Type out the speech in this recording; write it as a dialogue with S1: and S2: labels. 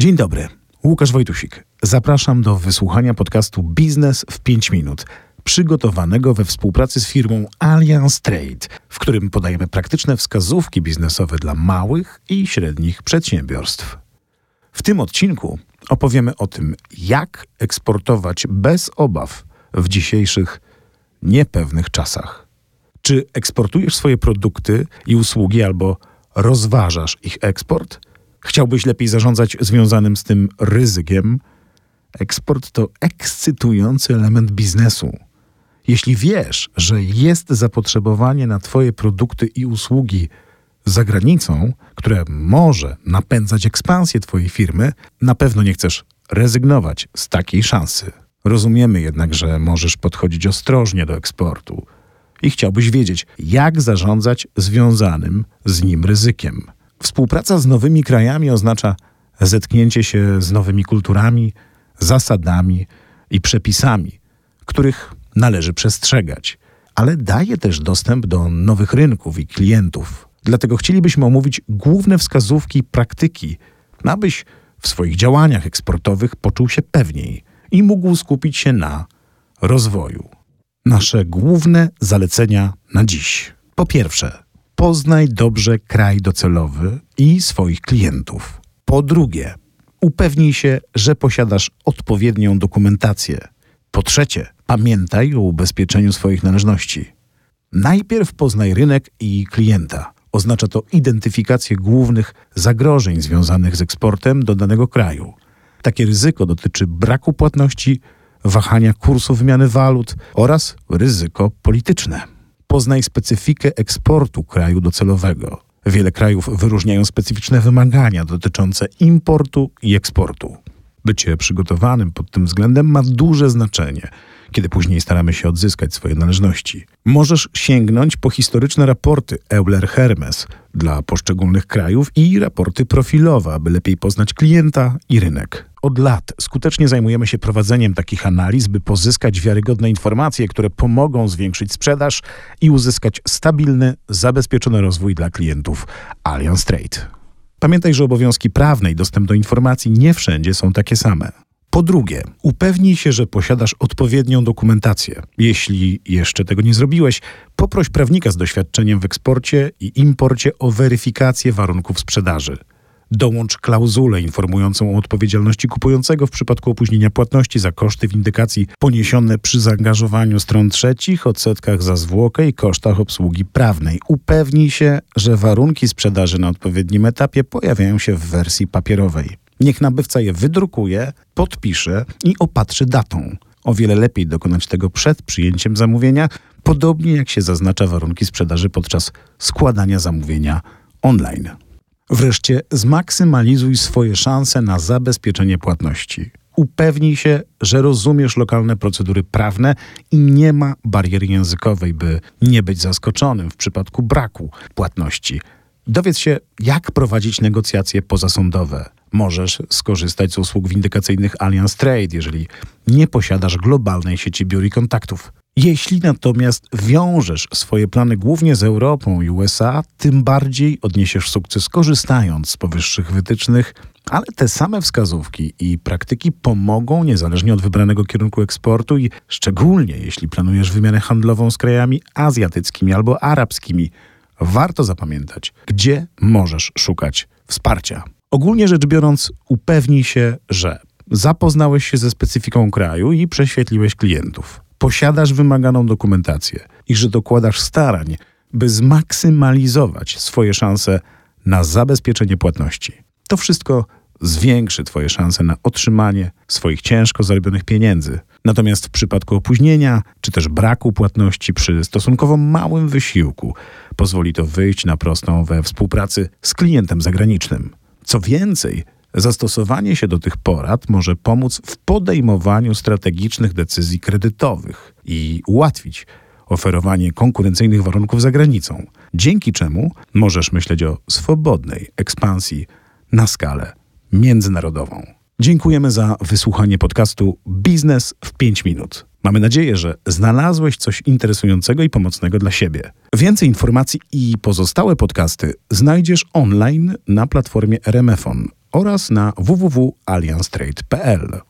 S1: Dzień dobry, Łukasz Wojtusik. Zapraszam do wysłuchania podcastu Biznes w 5 minut, przygotowanego we współpracy z firmą Allianz Trade, w którym podajemy praktyczne wskazówki biznesowe dla małych i średnich przedsiębiorstw. W tym odcinku opowiemy o tym, jak eksportować bez obaw w dzisiejszych niepewnych czasach. Czy eksportujesz swoje produkty i usługi albo rozważasz ich eksport? Chciałbyś lepiej zarządzać związanym z tym ryzykiem? Eksport to ekscytujący element biznesu. Jeśli wiesz, że jest zapotrzebowanie na Twoje produkty i usługi za granicą, które może napędzać ekspansję Twojej firmy, na pewno nie chcesz rezygnować z takiej szansy. Rozumiemy jednak, że możesz podchodzić ostrożnie do eksportu i chciałbyś wiedzieć, jak zarządzać związanym z nim ryzykiem. Współpraca z nowymi krajami oznacza zetknięcie się z nowymi kulturami, zasadami i przepisami, których należy przestrzegać, ale daje też dostęp do nowych rynków i klientów. Dlatego chcielibyśmy omówić główne wskazówki i praktyki, abyś w swoich działaniach eksportowych poczuł się pewniej i mógł skupić się na rozwoju. Nasze główne zalecenia na dziś. Po pierwsze, poznaj dobrze kraj docelowy i swoich klientów. Po drugie, upewnij się, że posiadasz odpowiednią dokumentację. Po trzecie, pamiętaj o ubezpieczeniu swoich należności. Najpierw poznaj rynek i klienta. Oznacza to identyfikację głównych zagrożeń związanych z eksportem do danego kraju. Takie ryzyko dotyczy braku płatności, wahania kursu wymiany walut oraz ryzyko polityczne. Poznaj specyfikę eksportu kraju docelowego. Wiele krajów wyróżniają specyficzne wymagania dotyczące importu i eksportu. Bycie przygotowanym pod tym względem ma duże znaczenie, kiedy później staramy się odzyskać swoje należności. Możesz sięgnąć po historyczne raporty Euler-Hermes dla poszczególnych krajów i raporty profilowe, aby lepiej poznać klienta i rynek. Od lat skutecznie zajmujemy się prowadzeniem takich analiz, by pozyskać wiarygodne informacje, które pomogą zwiększyć sprzedaż i uzyskać stabilny, zabezpieczony rozwój dla klientów Allianz Trade. Pamiętaj, że obowiązki prawne i dostęp do informacji nie wszędzie są takie same. Po drugie, upewnij się, że posiadasz odpowiednią dokumentację. Jeśli jeszcze tego nie zrobiłeś, poproś prawnika z doświadczeniem w eksporcie i imporcie o weryfikację warunków sprzedaży. Dołącz klauzulę informującą o odpowiedzialności kupującego w przypadku opóźnienia płatności za koszty windykacji poniesione przy zaangażowaniu stron trzecich, odsetkach za zwłokę i kosztach obsługi prawnej. Upewnij się, że warunki sprzedaży na odpowiednim etapie pojawiają się w wersji papierowej. Niech nabywca je wydrukuje, podpisze i opatrzy datą. O wiele lepiej dokonać tego przed przyjęciem zamówienia, podobnie jak się zaznacza warunki sprzedaży podczas składania zamówienia online. Wreszcie zmaksymalizuj swoje szanse na zabezpieczenie płatności. Upewnij się, że rozumiesz lokalne procedury prawne i nie ma bariery językowej, by nie być zaskoczonym w przypadku braku płatności. Dowiedz się, jak prowadzić negocjacje pozasądowe. Możesz skorzystać z usług windykacyjnych Allianz Trade, jeżeli nie posiadasz globalnej sieci biur i kontaktów. Jeśli natomiast wiążesz swoje plany głównie z Europą i USA, tym bardziej odniesiesz sukces korzystając z powyższych wytycznych, ale te same wskazówki i praktyki pomogą niezależnie od wybranego kierunku eksportu i szczególnie jeśli planujesz wymianę handlową z krajami azjatyckimi albo arabskimi, warto zapamiętać, gdzie możesz szukać wsparcia. Ogólnie rzecz biorąc, upewnij się, że zapoznałeś się ze specyfiką kraju i prześwietliłeś klientów posiadasz wymaganą dokumentację i że dokładasz starań, by zmaksymalizować swoje szanse na zabezpieczenie płatności. To wszystko zwiększy Twoje szanse na otrzymanie swoich ciężko zarobionych pieniędzy. Natomiast w przypadku opóźnienia czy też braku płatności przy stosunkowo małym wysiłku, pozwoli to wyjść na prostą we współpracy z klientem zagranicznym. Co więcej, Zastosowanie się do tych porad może pomóc w podejmowaniu strategicznych decyzji kredytowych i ułatwić oferowanie konkurencyjnych warunków za granicą, dzięki czemu możesz myśleć o swobodnej ekspansji na skalę międzynarodową. Dziękujemy za wysłuchanie podcastu Biznes w 5 minut. Mamy nadzieję, że znalazłeś coś interesującego i pomocnego dla siebie. Więcej informacji i pozostałe podcasty znajdziesz online na platformie RMFON oraz na www.allianstrade.pl.